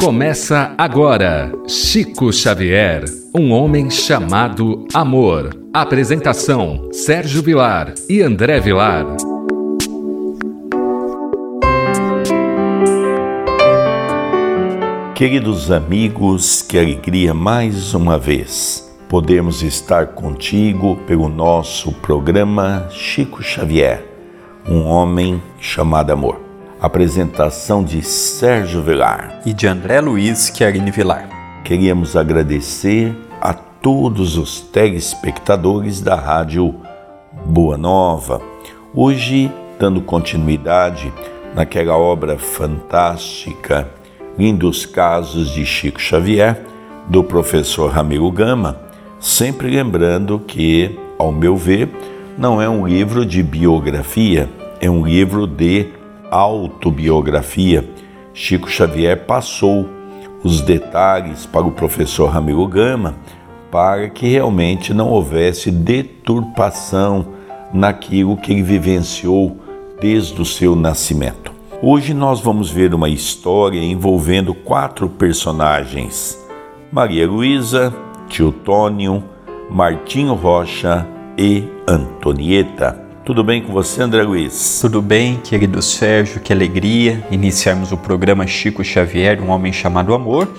Começa agora Chico Xavier, um homem chamado amor. Apresentação: Sérgio Vilar e André Vilar. Queridos amigos, que alegria mais uma vez podermos estar contigo pelo nosso programa Chico Xavier, um homem chamado amor. Apresentação de Sérgio Vilar e de André Luiz Chiarini Vilar. Queríamos agradecer a todos os telespectadores da Rádio Boa Nova. Hoje, dando continuidade naquela obra fantástica, Lindos Casos de Chico Xavier, do professor Ramiro Gama, sempre lembrando que, ao meu ver, não é um livro de biografia, é um livro de autobiografia, Chico Xavier passou os detalhes para o professor Ramiro Gama para que realmente não houvesse deturpação naquilo que ele vivenciou desde o seu nascimento. Hoje nós vamos ver uma história envolvendo quatro personagens: Maria Luísa, Tio Tônio, Martinho Rocha e Antonieta. Tudo bem com você, André Luiz? Tudo bem, querido Sérgio, que alegria iniciarmos o programa Chico Xavier, um homem chamado Amor,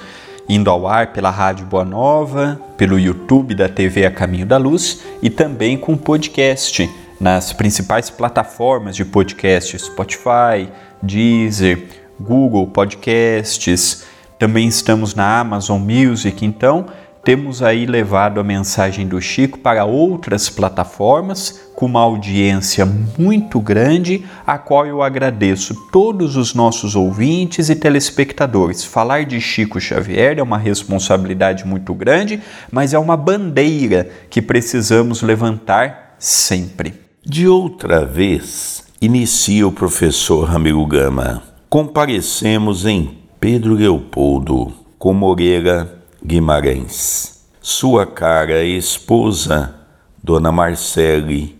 indo ao ar pela Rádio Boa Nova, pelo YouTube da TV A Caminho da Luz e também com podcast nas principais plataformas de podcast, Spotify, Deezer, Google Podcasts, também estamos na Amazon Music, então temos aí levado a mensagem do Chico para outras plataformas com uma audiência muito grande, a qual eu agradeço todos os nossos ouvintes e telespectadores. Falar de Chico Xavier é uma responsabilidade muito grande, mas é uma bandeira que precisamos levantar sempre. De outra vez, inicia o professor Ramiro Gama. Comparecemos em Pedro Leopoldo com Moreira Guimarães, sua cara esposa, Dona Marcele,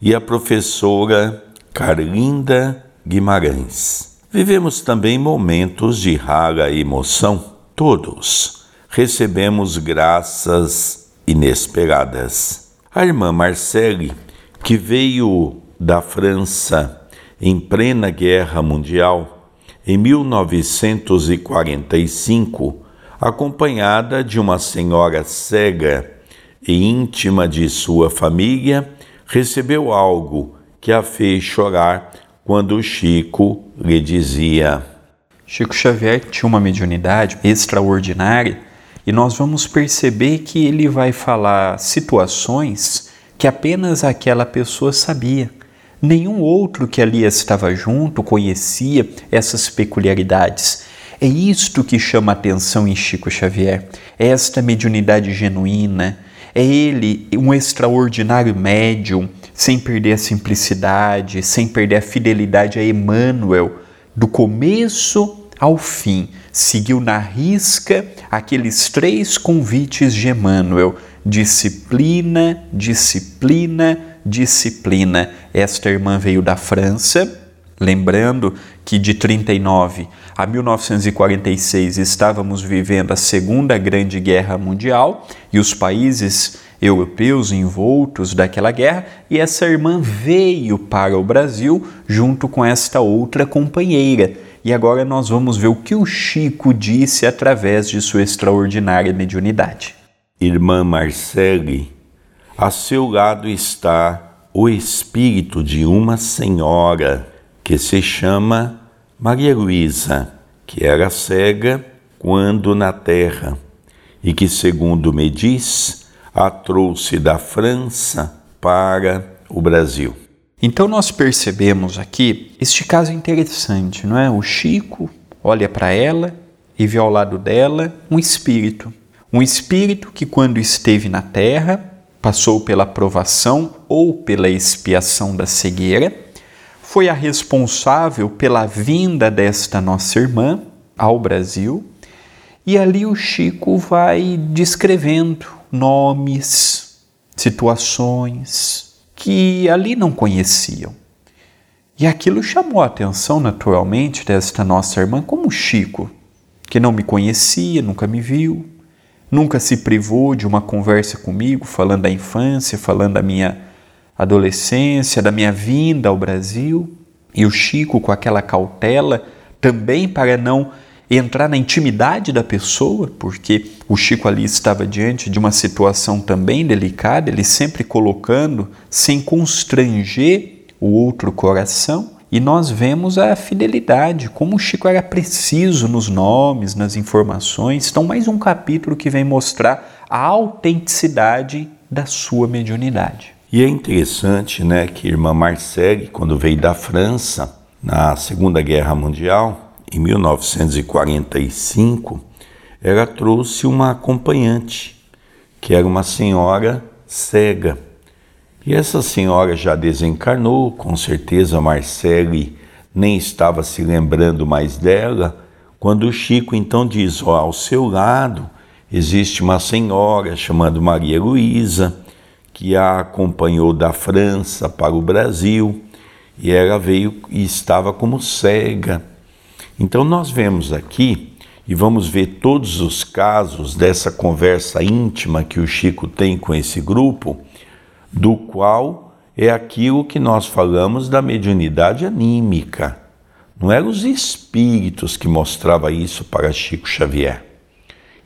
e a professora Carlinda Guimarães. Vivemos também momentos de rara emoção, todos. Recebemos graças inesperadas. A irmã Marcele, que veio da França em plena Guerra Mundial, em 1945, acompanhada de uma senhora cega e íntima de sua família, recebeu algo que a fez chorar quando Chico lhe dizia. Chico Xavier tinha uma mediunidade extraordinária e nós vamos perceber que ele vai falar situações que apenas aquela pessoa sabia. Nenhum outro que ali estava junto conhecia essas peculiaridades. É isto que chama atenção em Chico Xavier, é esta mediunidade genuína, é ele um extraordinário médium, sem perder a simplicidade, sem perder a fidelidade a Emmanuel, do começo ao fim. Seguiu na risca aqueles três convites de Emmanuel: disciplina, disciplina, disciplina. Esta irmã veio da França, lembrando que de 39 a 1946 estávamos vivendo a Segunda Grande Guerra Mundial e os países europeus envoltos daquela guerra, e essa irmã veio para o Brasil junto com esta outra companheira. E agora nós vamos ver o que o Chico disse através de sua extraordinária mediunidade. Irmã Marcele, a seu lado está o espírito de uma senhora que se chama Maria Luísa, que era cega quando na terra e que, segundo me diz, a trouxe da França para o Brasil. Então nós percebemos aqui este caso interessante, não é? O Chico olha para ela e vê ao lado dela um espírito. Um espírito que, quando esteve na terra, passou pela provação ou pela expiação da cegueira foi a responsável pela vinda desta nossa irmã ao Brasil. E ali o Chico vai descrevendo nomes, situações que ali não conheciam. E aquilo chamou a atenção naturalmente desta nossa irmã, como Chico, que não me conhecia, nunca me viu, nunca se privou de uma conversa comigo, falando da infância, falando da minha adolescência, da minha vinda ao Brasil. E o Chico, com aquela cautela, também para não entrar na intimidade da pessoa, porque o Chico ali estava diante de uma situação também delicada, ele sempre colocando, sem constranger o outro coração, e nós vemos a fidelidade, como o Chico era preciso nos nomes, nas informações. Então, mais um capítulo que vem mostrar a autenticidade da sua mediunidade. E é interessante, né, que a irmã Marcelle, quando veio da França na Segunda Guerra Mundial, em 1945, ela trouxe uma acompanhante, que era uma senhora cega. E essa senhora já desencarnou, com certeza Marcele nem estava se lembrando mais dela, quando o Chico então diz: ao seu lado existe uma senhora chamada Maria Luísa, que a acompanhou da França para o Brasil, e ela veio e estava como cega. Então, nós vemos aqui e vamos ver todos os casos dessa conversa íntima que o Chico tem com esse grupo, do qual é aquilo que nós falamos da mediunidade anímica. Não eram os espíritos que mostrava isso para Chico Xavier.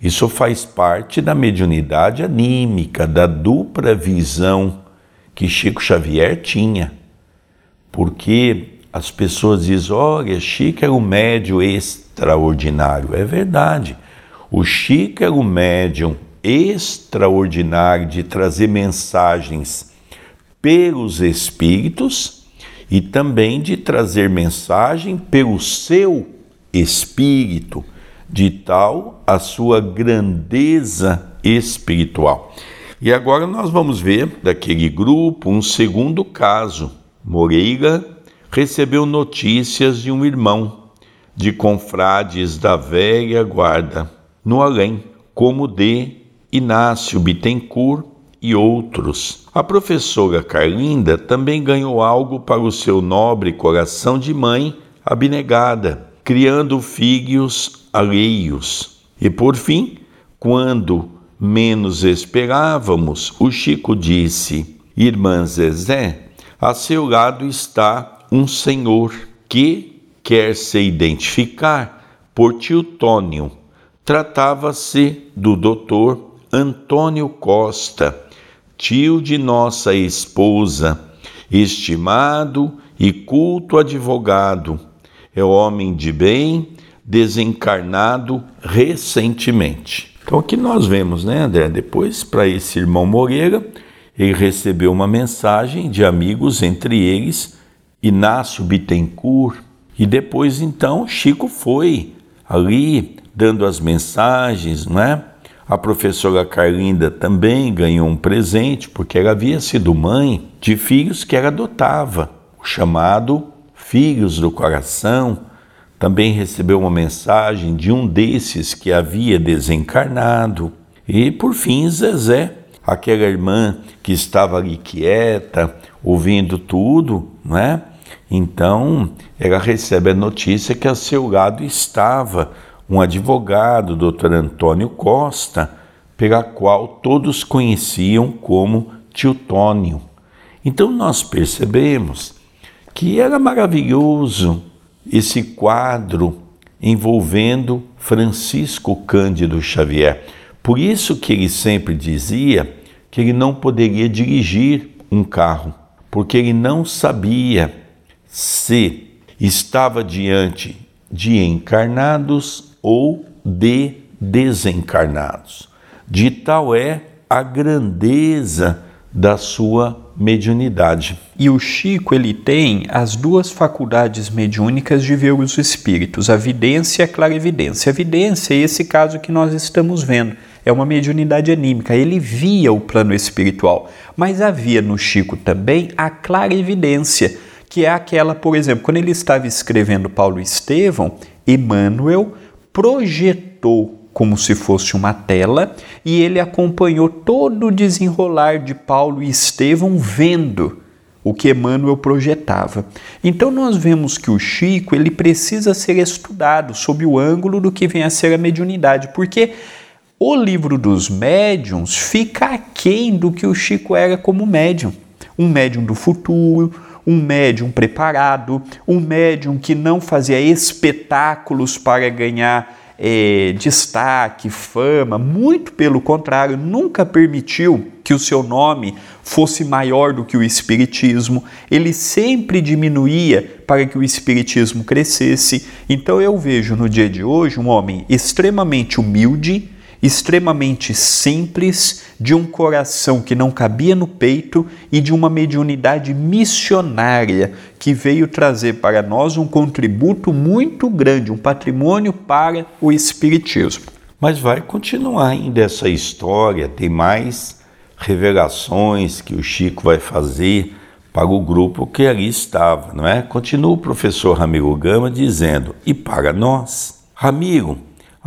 Isso faz parte da mediunidade anímica, da dupla visão que Chico Xavier tinha. Porque as pessoas dizem: olha, Chico era um médium extraordinário. É verdade. O Chico era um médium extraordinário de trazer mensagens pelos espíritos e também de trazer mensagem pelo seu espírito, de tal a sua grandeza espiritual. E agora nós vamos ver daquele grupo um segundo caso. Moreira recebeu notícias de um irmão de confrades da velha guarda, no além, como de Inácio Bittencourt e outros. A professora Carlinda também ganhou algo para o seu nobre coração de mãe abnegada, criando filhos alheios. E por fim, quando menos esperávamos, o Chico disse: Irmã Zezé, a seu lado está um senhor que quer se identificar por Teutônio. Tratava-se do doutor Antônio Costa, tio de nossa esposa, estimado e culto advogado. É homem de bem, desencarnado recentemente. Então aqui nós vemos, né, André? Depois, para esse irmão Moreira, ele recebeu uma mensagem de amigos, entre eles Inácio Bittencourt, e depois então Chico foi ali dando as mensagens, não é? A professora Carlinda também ganhou um presente, porque ela havia sido mãe de filhos que ela adotava, o chamado Filhos do Coração. Também recebeu uma mensagem de um desses que havia desencarnado. E por fim, Zezé, aquela irmã que estava ali quieta, ouvindo tudo, não é? Então, ela recebe a notícia que a seu lado estava um advogado, doutor Antônio Costa, pela qual todos conheciam como Teutônio. Então nós percebemos que era maravilhoso esse quadro envolvendo Francisco Cândido Xavier. Por isso que ele sempre dizia que ele não poderia dirigir um carro, porque ele não sabia se estava diante de encarnados ou de desencarnados. De tal é a grandeza da sua mediunidade. E o Chico ele tem as duas faculdades mediúnicas de ver os espíritos, a vidência e a clarividência. A vidência é esse caso que nós estamos vendo, é uma mediunidade anímica, ele via o plano espiritual, mas havia no Chico também a clarividência que é aquela, por exemplo, quando ele estava escrevendo Paulo Estevão, Emmanuel projetou como se fosse uma tela e ele acompanhou todo o desenrolar de Paulo e Estevão vendo o que Emmanuel projetava. Então nós vemos que o Chico ele precisa ser estudado sob o ângulo do que vem a ser a mediunidade, porque o livro dos médiums fica aquém do que o Chico era como médium. Um médium do futuro, um médium preparado, um médium que não fazia espetáculos para ganhar é, destaque, fama, muito pelo contrário, nunca permitiu que o seu nome fosse maior do que o Espiritismo, ele sempre diminuía para que o Espiritismo crescesse. Então eu vejo no dia de hoje um homem extremamente humilde, extremamente simples, de um coração que não cabia no peito e de uma mediunidade missionária que veio trazer para nós um contributo muito grande, um patrimônio para o Espiritismo. Mas vai continuar ainda essa história, tem mais revelações que o Chico vai fazer para o grupo que ali estava, não é? Continua o professor Ramiro Gama dizendo: e para nós, Ramiro,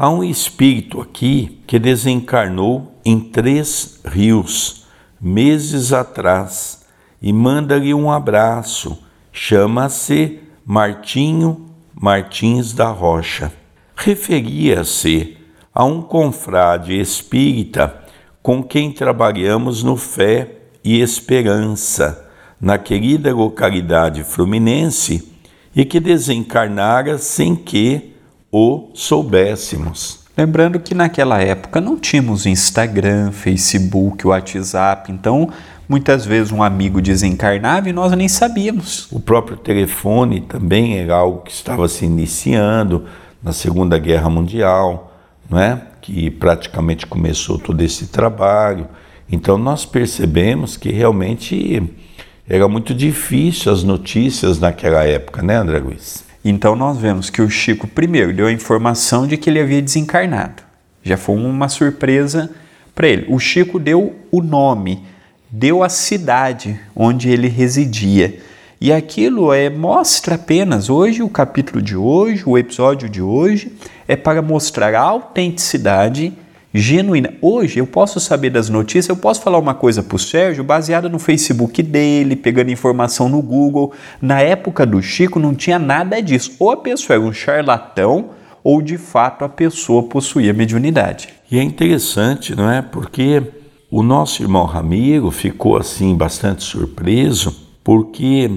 Há um espírito aqui que desencarnou em Três Rios meses atrás e manda-lhe um abraço. Chama-se Martinho Martins da Rocha. Referia-se a um confrade espírita com quem trabalhamos no Fé e Esperança, na querida localidade fluminense, e que desencarnara sem que o soubéssemos. Lembrando que naquela época não tínhamos Instagram, Facebook, WhatsApp, então muitas vezes um amigo desencarnava e nós nem sabíamos. O próprio telefone também era algo que estava se iniciando na Segunda Guerra Mundial, não é? que praticamente começou todo esse trabalho. Então nós percebemos que realmente era muito difícil as notícias naquela época, né, André Luiz? Então nós vemos que o Chico primeiro deu a informação de que ele havia desencarnado. Já foi uma surpresa para ele. O Chico deu o nome, deu a cidade onde ele residia. E aquilo é mostra apenas hoje o capítulo de hoje, o episódio de hoje é para mostrar a autenticidade genuína. Hoje eu posso saber das notícias, eu posso falar uma coisa para o Sérgio baseada no Facebook dele, pegando informação no Google. Na época do Chico não tinha nada disso. Ou a pessoa era um charlatão, ou de fato a pessoa possuía mediunidade. E é interessante, não é? Porque o nosso irmão Ramiro ficou assim bastante surpreso, porque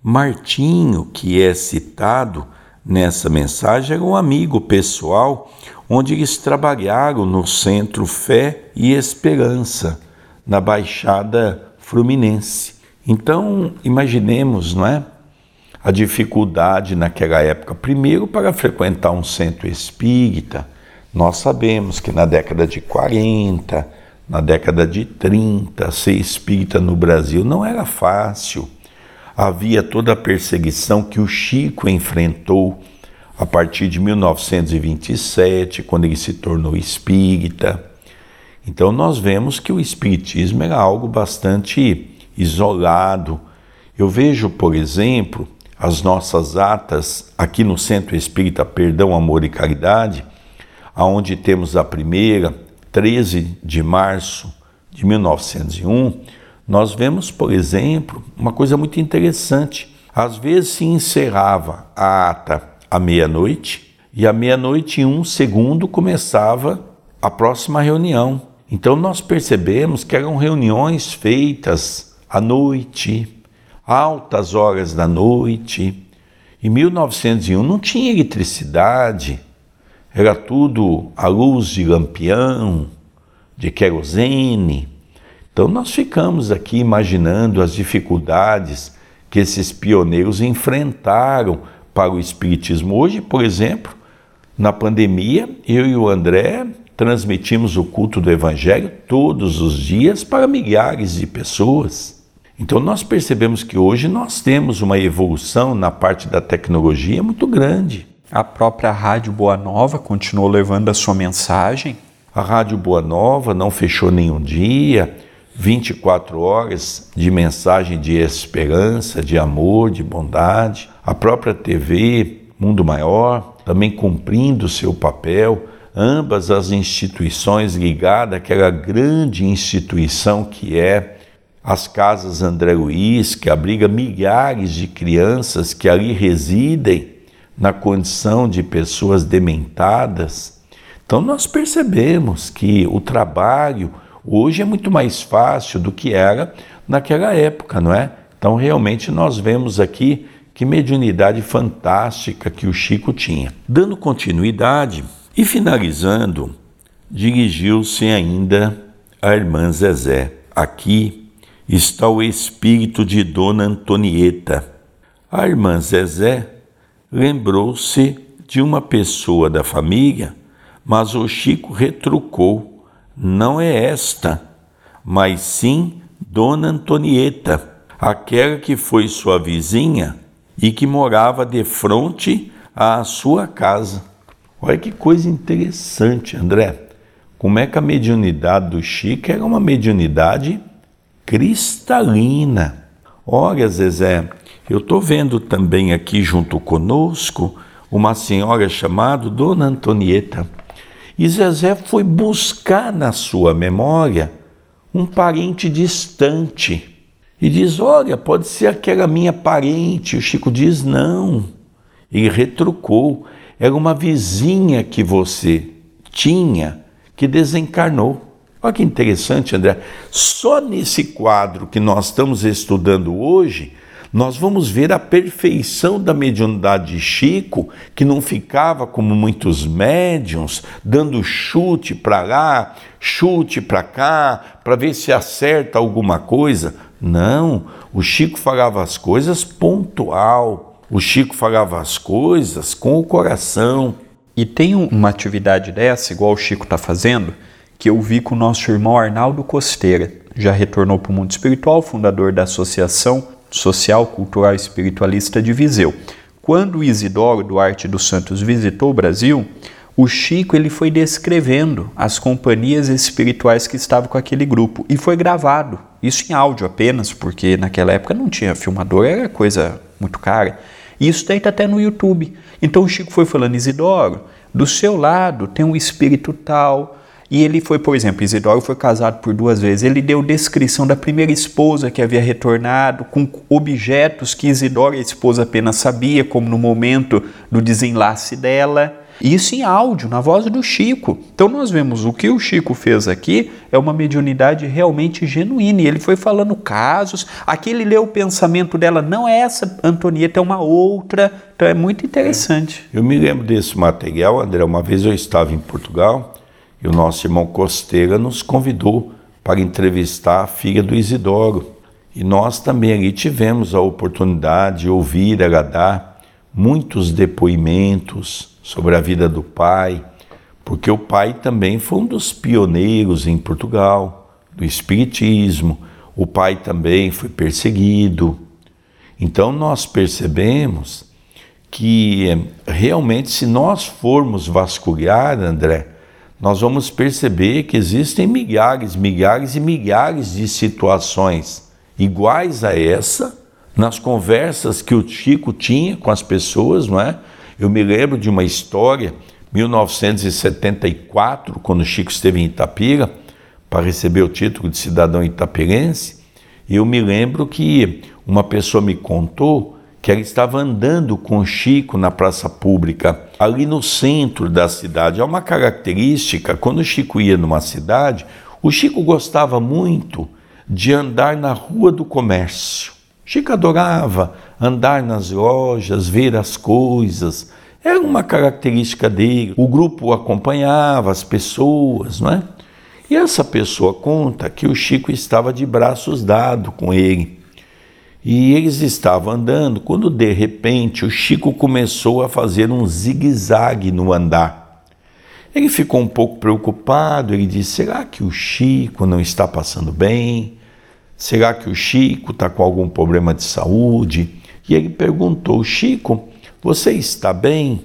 Martinho, que é citado nessa mensagem, era um amigo pessoal onde eles trabalharam no Centro Fé e Esperança, na Baixada Fluminense. Então, imaginemos, não é? A dificuldade naquela época, primeiro para frequentar um centro espírita. Nós sabemos que na década de 40, na década de 30, ser espírita no Brasil não era fácil. Havia toda a perseguição que o Chico enfrentou a partir de 1927, quando ele se tornou espírita. Então nós vemos que o espiritismo era algo bastante isolado. Eu vejo, por exemplo, as nossas atas aqui no Centro Espírita Perdão, Amor e Caridade, aonde temos a primeira, 13 de março de 1901, nós vemos, por exemplo, uma coisa muito interessante. Às vezes se encerrava a ata à meia-noite, e à meia-noite e um segundo começava a próxima reunião. Então nós percebemos que eram reuniões feitas à noite, altas horas da noite. Em 1901 não tinha eletricidade, era tudo à luz de lampião, de querosene. Então nós ficamos aqui imaginando as dificuldades que esses pioneiros enfrentaram para o Espiritismo. Hoje, por exemplo, na pandemia, eu e o André transmitimos o culto do Evangelho todos os dias para milhares de pessoas. Então nós percebemos que hoje nós temos uma evolução na parte da tecnologia muito grande. A própria Rádio Boa Nova continuou levando a sua mensagem. A Rádio Boa Nova não fechou nenhum dia, 24 horas de mensagem de esperança, de amor, de bondade. A própria TV Mundo Maior também cumprindo seu papel, ambas as instituições ligadas àquela grande instituição que é as casas André Luiz, que abriga milhares de crianças que ali residem na condição de pessoas dementadas. Então nós percebemos que o trabalho hoje é muito mais fácil do que era naquela época, não é? Então realmente nós vemos aqui que mediunidade fantástica que o Chico tinha. Dando continuidade e finalizando, dirigiu-se ainda à irmã Zezé. Aqui está o espírito de Dona Antonieta. A irmã Zezé lembrou-se de uma pessoa da família, mas o Chico retrucou: não é esta, mas sim Dona Antonieta, aquela que foi sua vizinha e que morava de frente à sua casa. Olha que coisa interessante, André. Como é que a mediunidade do Chico era uma mediunidade cristalina. Olha, Zezé, eu estou vendo também aqui junto conosco uma senhora chamada Dona Antonieta. E Zezé foi buscar na sua memória um parente distante. E diz: Olha, pode ser aquela minha parente. O Chico diz: Não. Ele retrucou. Era uma vizinha que você tinha que desencarnou. Olha que interessante, André. Só nesse quadro que nós estamos estudando hoje, nós vamos ver a perfeição da mediunidade de Chico, que não ficava como muitos médiums, dando chute para lá, chute para cá, para ver se acerta alguma coisa. Não, o Chico falava as coisas pontual. O Chico falava as coisas com o coração. E tem uma atividade dessa, igual o Chico está fazendo, que eu vi com o nosso irmão Arnaldo Costeira. Já retornou para o mundo espiritual, fundador da Associação Social, Cultural e Espiritualista de Viseu. Quando Isidoro Duarte dos Santos visitou o Brasil, o Chico ele foi descrevendo as companhias espirituais que estavam com aquele grupo e foi gravado. Isso em áudio apenas, porque naquela época não tinha filmador, era coisa muito cara. E isso daí está até no YouTube. Então o Chico foi falando, Isidoro, do seu lado tem um espírito tal, e ele foi, por exemplo, Isidoro foi casado por duas vezes. Ele deu descrição da primeira esposa que havia retornado, com objetos que Isidoro, a esposa, apenas sabia, como no momento do desenlace dela. Isso em áudio, na voz do Chico. Então nós vemos o que o Chico fez aqui é uma mediunidade realmente genuína. E ele foi falando casos. Aqui ele leu o pensamento dela, não é essa Antonieta, é uma outra. Então é muito interessante. Eu me lembro desse material, André. Uma vez eu estava em Portugal e o nosso irmão Costeira nos convidou para entrevistar a filha do Isidoro. E nós também ali tivemos a oportunidade de ouvir ela dar muitos depoimentos sobre a vida do pai, porque o pai também foi um dos pioneiros em Portugal do espiritismo. O pai também foi perseguido. Então nós percebemos que realmente se nós formos vasculhar, André, nós vamos perceber que existem milhares, milhares e milhares de situações iguais a essa nas conversas que o Chico tinha com as pessoas, não é? Eu me lembro de uma história, 1974, quando o Chico esteve em Itapira para receber o título de cidadão itapirense, eu me lembro que uma pessoa me contou que ela estava andando com Chico na praça pública, ali no centro da cidade. É uma característica, quando o Chico ia numa cidade, o Chico gostava muito de andar na rua do comércio. Chico adorava andar nas lojas, ver as coisas. Era uma característica dele. O grupo acompanhava as pessoas, não é? E essa pessoa conta que o Chico estava de braços dados com ele. E eles estavam andando quando de repente o Chico começou a fazer um zigue-zague no andar. Ele ficou um pouco preocupado, ele disse: será que o Chico não está passando bem? Será que o Chico está com algum problema de saúde? E ele perguntou: Chico, você está bem?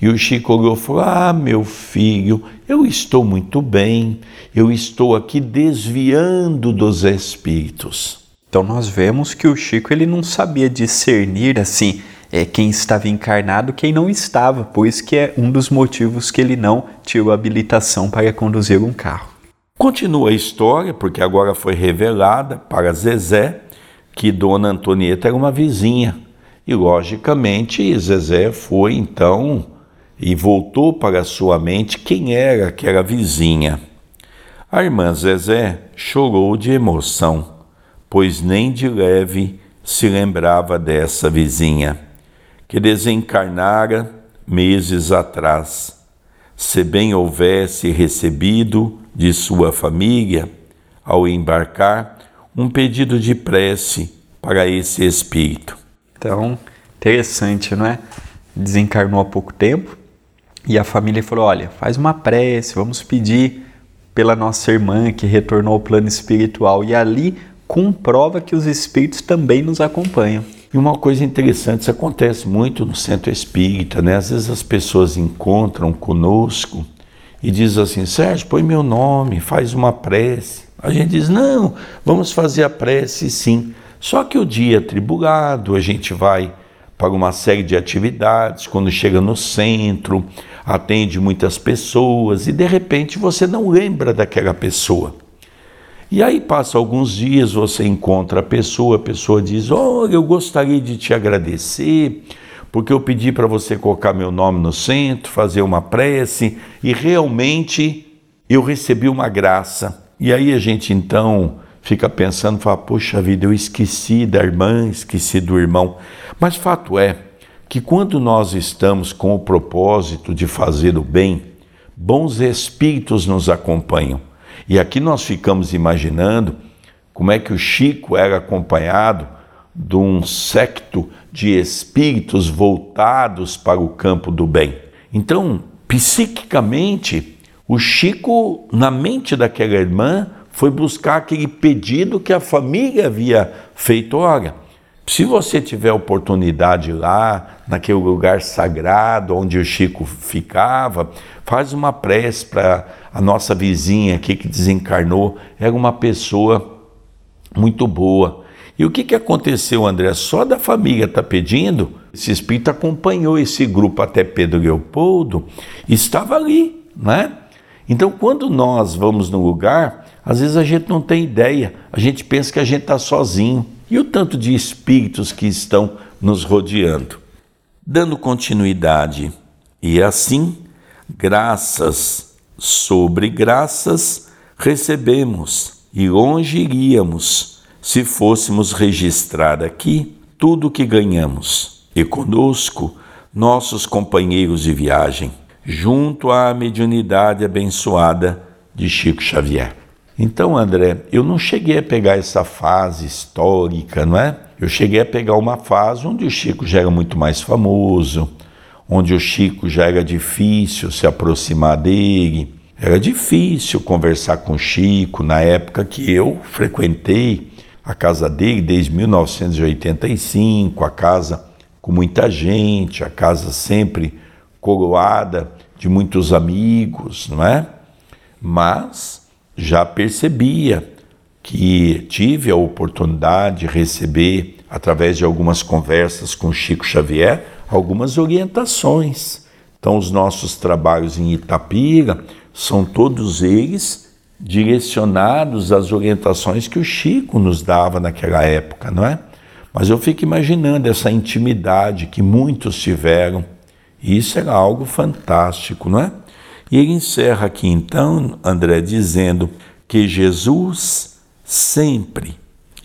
E o Chico olhou e falou: Ah, meu filho, eu estou muito bem, eu estou aqui desviando dos espíritos. Então nós vemos que o Chico ele não sabia discernir assim é, quem estava encarnado quem não estava, por isso que é um dos motivos que ele não tirou habilitação para conduzir um carro. Continua a história, porque agora foi revelada para Zezé que Dona Antonieta era uma vizinha. E, logicamente, Zezé foi então e voltou para sua mente quem era aquela vizinha. A irmã Zezé chorou de emoção, pois nem de leve se lembrava dessa vizinha, que desencarnara meses atrás. Se bem houvesse recebido de sua família, ao embarcar, um pedido de prece para esse espírito. Então, interessante, não é? Desencarnou há pouco tempo e a família falou: olha, faz uma prece, vamos pedir pela nossa irmã que retornou ao plano espiritual. E ali comprova que os espíritos também nos acompanham. E uma coisa interessante, isso acontece muito no centro espírita, né? Às vezes as pessoas encontram conosco e dizem assim: Sérgio, põe meu nome, faz uma prece. A gente diz: não, vamos fazer a prece sim. Só que o dia é tribulado, a gente vai para uma série de atividades, quando chega no centro, atende muitas pessoas e de repente você não lembra daquela pessoa. E aí passa alguns dias, você encontra a pessoa, a pessoa diz: "Olha, eu gostaria de te agradecer, porque eu pedi para você colocar meu nome no centro, fazer uma prece e realmente eu recebi uma graça". E aí a gente então fica pensando, fala, poxa vida, eu esqueci da irmã, esqueci do irmão. Mas fato é que quando nós estamos com o propósito de fazer o bem, bons espíritos nos acompanham. E aqui nós ficamos imaginando como é que o Chico era acompanhado de um secto de espíritos voltados para o campo do bem. Então, psiquicamente, o Chico, na mente daquela irmã, foi buscar aquele pedido que a família havia feito. Olha, se você tiver oportunidade lá, naquele lugar sagrado onde o Chico ficava, faz uma prece para a nossa vizinha aqui que desencarnou. Era uma pessoa muito boa. E o que, que aconteceu, André? Só da família está pedindo, esse espírito acompanhou esse grupo até Pedro Leopoldo, estava ali, né? Então, quando nós vamos no lugar, às vezes a gente não tem ideia, a gente pensa que a gente está sozinho. E o tanto de espíritos que estão nos rodeando. Dando continuidade, e assim, graças sobre graças, recebemos, e longe iríamos se fôssemos registrar aqui tudo o que ganhamos, e conosco nossos companheiros de viagem, junto à mediunidade abençoada de Chico Xavier. Então, André, eu não cheguei a pegar essa fase histórica, não é? Eu cheguei a pegar uma fase onde o Chico já era muito mais famoso, onde o Chico já era difícil se aproximar dele. Era difícil conversar com o Chico na época que eu frequentei a casa dele desde 1985, a casa com muita gente, a casa sempre coroada de muitos amigos, não é? Mas já percebia que tive a oportunidade de receber, através de algumas conversas com Chico Xavier, algumas orientações. Então, os nossos trabalhos em Itapira são todos eles direcionados às orientações que o Chico nos dava naquela época, não é? Mas eu fico imaginando essa intimidade que muitos tiveram. E isso era algo fantástico, não é? E ele encerra aqui então, André, dizendo que Jesus sempre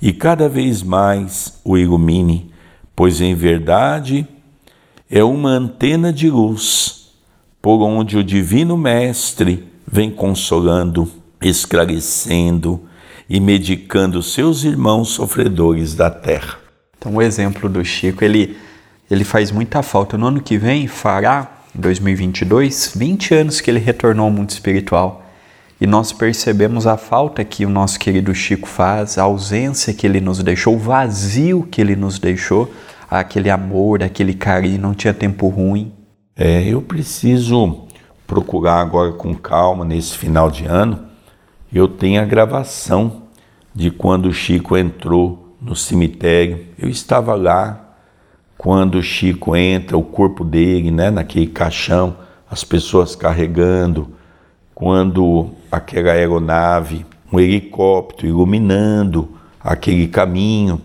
e cada vez mais o ilumine, pois em verdade é uma antena de luz por onde o Divino Mestre vem consolando, esclarecendo e medicando seus irmãos sofredores da terra. Então, o exemplo do Chico, ele, ele faz muita falta. No ano que vem, fará em 2022, 20 anos que ele retornou ao mundo espiritual. E nós percebemos a falta que o nosso querido Chico faz, a ausência que ele nos deixou, o vazio que ele nos deixou, aquele amor, aquele carinho, não tinha tempo ruim. É, eu preciso procurar agora com calma nesse final de ano. Eu tenho a gravação de quando o Chico entrou no cemitério. Eu estava lá quando Chico entra, o corpo dele, né, naquele caixão, as pessoas carregando quando aquela aeronave, um helicóptero iluminando aquele caminho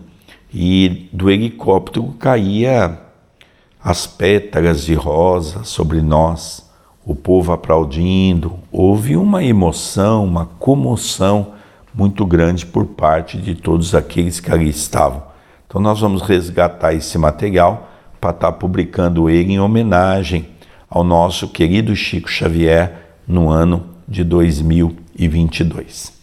e do helicóptero caía as pétalas de rosa sobre nós, o povo aplaudindo. Houve uma emoção, uma comoção muito grande por parte de todos aqueles que ali estavam. Então nós vamos resgatar esse material para estar tá publicando ele em homenagem ao nosso querido Chico Xavier no ano de 2022.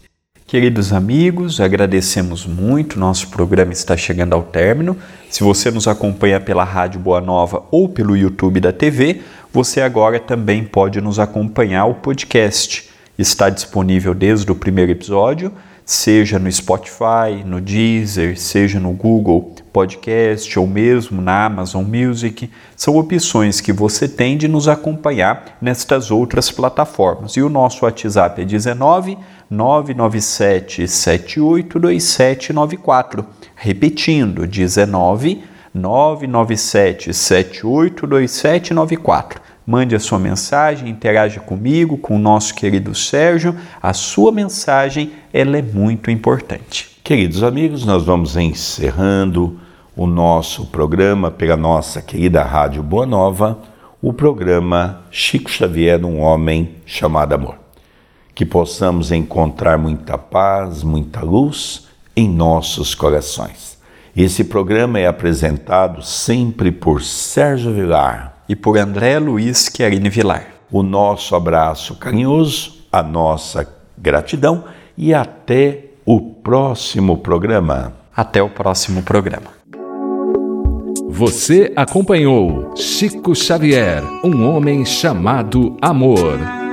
Queridos amigos, agradecemos muito. Nosso programa está chegando ao término. Se você nos acompanha pela Rádio Boa Nova ou pelo YouTube da TV, você agora também pode nos acompanhar o podcast. Está disponível desde o primeiro episódio, seja no Spotify, no Deezer, seja no Google Podcast ou mesmo na Amazon Music. São opções que você tem de nos acompanhar nestas outras plataformas. E o nosso WhatsApp é 19 997 782794. Repetindo, 19 997 782794. Mande a sua mensagem, interaja comigo, com o nosso querido Sérgio. A sua mensagem ela é muito importante. Queridos amigos, nós vamos encerrando o nosso programa pela nossa querida Rádio Boa Nova, o programa Chico Xavier, um homem chamado amor que possamos encontrar muita paz, muita luz em nossos corações. Esse programa é apresentado sempre por Sérgio Vilar e por André Luiz Querini Vilar. O nosso abraço carinhoso, a nossa gratidão e até o próximo programa. Até o próximo programa. Você acompanhou Chico Xavier, um homem chamado Amor